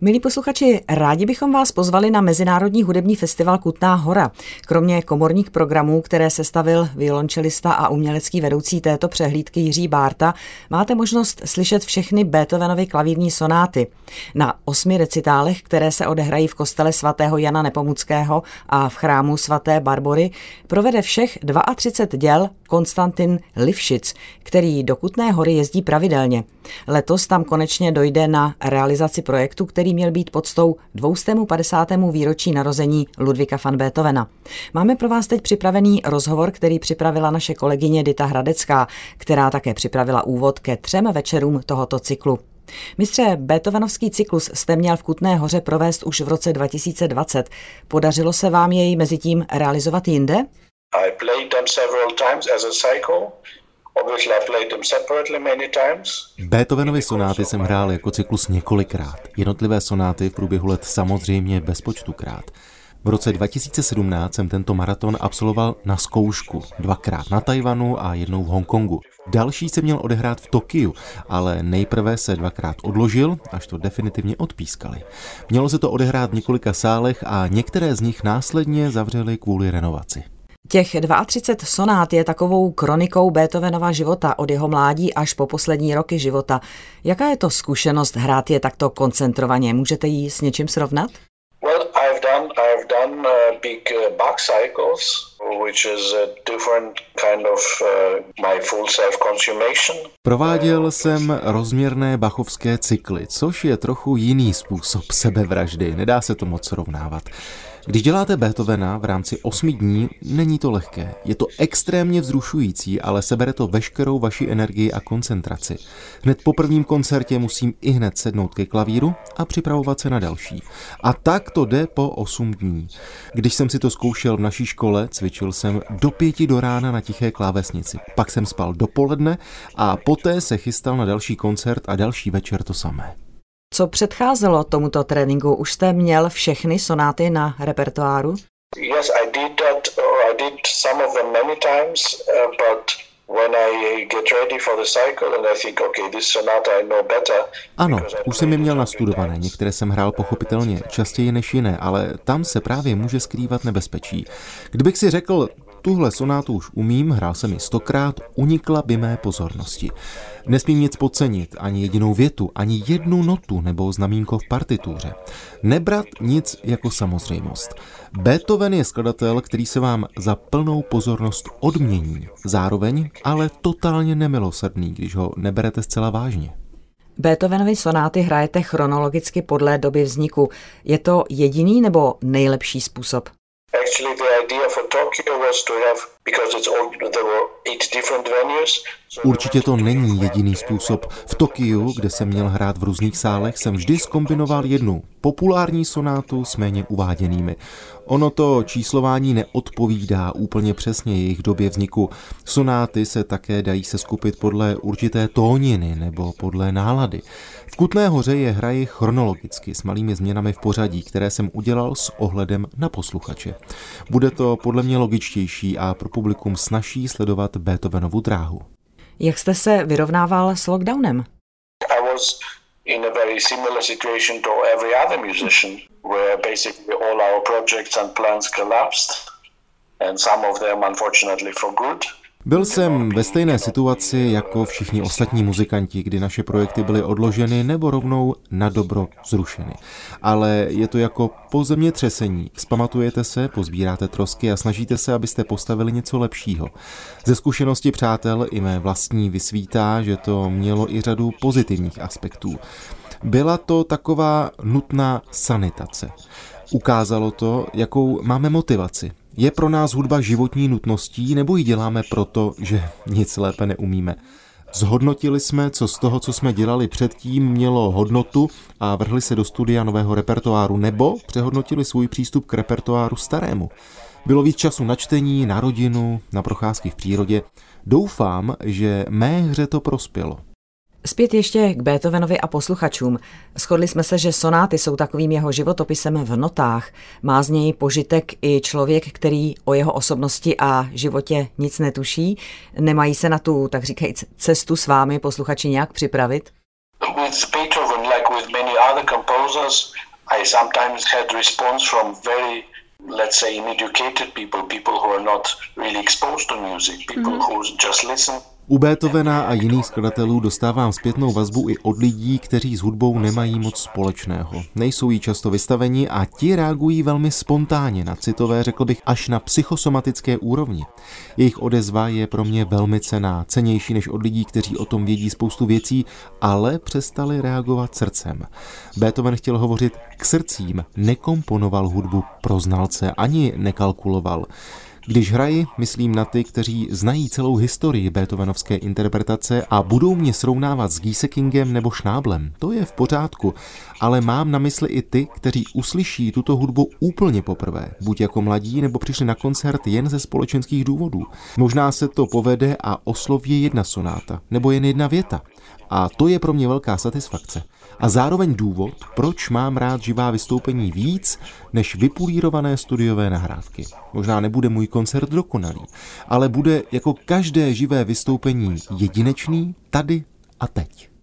Milí posluchači, rádi bychom vás pozvali na Mezinárodní hudební festival Kutná hora. Kromě komorních programů, které sestavil violončelista a umělecký vedoucí této přehlídky Jiří Bárta, máte možnost slyšet všechny Beethovenovy klavírní sonáty. Na osmi recitálech, které se odehrají v kostele svatého Jana Nepomuckého a v chrámu svaté Barbory, provede všech 32 děl Konstantin Livšic, který do Kutné hory jezdí pravidelně. Letos tam konečně dojde na realizaci projektu, který měl být podstou 250. výročí narození Ludvika van Beethovena. Máme pro vás teď připravený rozhovor, který připravila naše kolegyně Dita Hradecká, která také připravila úvod ke třem večerům tohoto cyklu. Mistře, Beethovenovský cyklus jste měl v Kutné hoře provést už v roce 2020. Podařilo se vám jej mezi tím realizovat jinde? I played them several times as a cycle. Beethovenovy sonáty jsem hrál jako cyklus několikrát. Jednotlivé sonáty v průběhu let samozřejmě bezpočtukrát. V roce 2017 jsem tento maraton absolvoval na zkoušku, dvakrát na Tajvanu a jednou v Hongkongu. Další se měl odehrát v Tokiu, ale nejprve se dvakrát odložil, až to definitivně odpískali. Mělo se to odehrát v několika sálech a některé z nich následně zavřeli kvůli renovaci. Těch 32 sonát je takovou kronikou Beethovenova života od jeho mládí až po poslední roky života. Jaká je to zkušenost hrát je takto koncentrovaně? Můžete ji s něčím srovnat? Well, I've done, I've done uh, big uh, Bach cycles, which is a different kind of uh, my full self-consumation. Prováděl jsem rozměrné bachovské cykly, což je trochu jiný způsob sebevraždy, nedá se to moc srovnávat. Když děláte Beethovena v rámci osmi dní, není to lehké. Je to extrémně vzrušující, ale sebere to veškerou vaši energii a koncentraci. Hned po prvním koncertě musím i hned sednout ke klavíru a připravovat se na další. A tak to jde po osm dní. Když jsem si to zkoušel v naší škole, cvičil jsem do pěti do rána na tiché klávesnici. Pak jsem spal dopoledne a poté se chystal na další koncert a další večer to samé. Co předcházelo tomuto tréninku? Už jste měl všechny sonáty na repertoáru? Yes, I did that. I did some of them many times, uh, but ano, už jsem je měl nastudované, některé jsem hrál pochopitelně častěji než jiné, ale tam se právě může skrývat nebezpečí. Kdybych si řekl, Tuhle sonátu už umím, hrál jsem ji stokrát, unikla by mé pozornosti. Nesmím nic podcenit, ani jedinou větu, ani jednu notu nebo znamínko v partituře. Nebrat nic jako samozřejmost. Beethoven je skladatel, který se vám za plnou pozornost odmění, zároveň ale totálně nemilosrdný, když ho neberete zcela vážně. Beethovenovy sonáty hrajete chronologicky podle doby vzniku. Je to jediný nebo nejlepší způsob? Actually, the idea for Tokyo was to have, because it's all, there were eight different venues. Určitě to není jediný způsob. V Tokiu, kde jsem měl hrát v různých sálech, jsem vždy skombinoval jednu populární sonátu s méně uváděnými. Ono to číslování neodpovídá úplně přesně jejich době vzniku. Sonáty se také dají se skupit podle určité tóniny nebo podle nálady. V Kutné hoře je hraji chronologicky s malými změnami v pořadí, které jsem udělal s ohledem na posluchače. Bude to podle mě logičtější a pro publikum snaží sledovat Beethovenovu dráhu. Jak jste se vyrovnával s lockdownem? I was in a very similar situation to every other musician, where basically all our projects and plans collapsed, and some of them unfortunately for good. Byl jsem ve stejné situaci jako všichni ostatní muzikanti, kdy naše projekty byly odloženy nebo rovnou na dobro zrušeny. Ale je to jako po zemětřesení. Vzpamatujete se, pozbíráte trosky a snažíte se, abyste postavili něco lepšího. Ze zkušenosti přátel i mé vlastní vysvítá, že to mělo i řadu pozitivních aspektů. Byla to taková nutná sanitace. Ukázalo to, jakou máme motivaci, je pro nás hudba životní nutností nebo ji děláme proto, že nic lépe neumíme? Zhodnotili jsme, co z toho, co jsme dělali předtím, mělo hodnotu a vrhli se do studia nového repertoáru, nebo přehodnotili svůj přístup k repertoáru starému. Bylo víc času na čtení, na rodinu, na procházky v přírodě. Doufám, že mé hře to prospělo. Zpět ještě k Beethovenovi a posluchačům. Shodli jsme se, že sonáty jsou takovým jeho životopisem v notách. Má z něj požitek i člověk, který o jeho osobnosti a životě nic netuší. Nemají se na tu, tak říkajíc, cestu s vámi posluchači nějak připravit? With Beethoven, like with many other composers, I sometimes had response from very let's say uneducated people, people who are not really exposed to music, people mm-hmm. who just listen u Beethovena a jiných skladatelů dostávám zpětnou vazbu i od lidí, kteří s hudbou nemají moc společného. Nejsou jí často vystaveni a ti reagují velmi spontánně na citové, řekl bych, až na psychosomatické úrovni. Jejich odezva je pro mě velmi cená, cenější než od lidí, kteří o tom vědí spoustu věcí, ale přestali reagovat srdcem. Beethoven chtěl hovořit k srdcím, nekomponoval hudbu pro znalce, ani nekalkuloval. Když hraji, myslím na ty, kteří znají celou historii Beethovenovské interpretace a budou mě srovnávat s Giesekingem nebo Šnáblem. To je v pořádku, ale mám na mysli i ty, kteří uslyší tuto hudbu úplně poprvé, buď jako mladí, nebo přišli na koncert jen ze společenských důvodů. Možná se to povede a osloví jedna sonáta, nebo jen jedna věta. A to je pro mě velká satisfakce. A zároveň důvod, proč mám rád živá vystoupení víc než vypulírované studiové nahrávky. Možná nebude můj koncert dokonalý, ale bude jako každé živé vystoupení jedinečný tady a teď.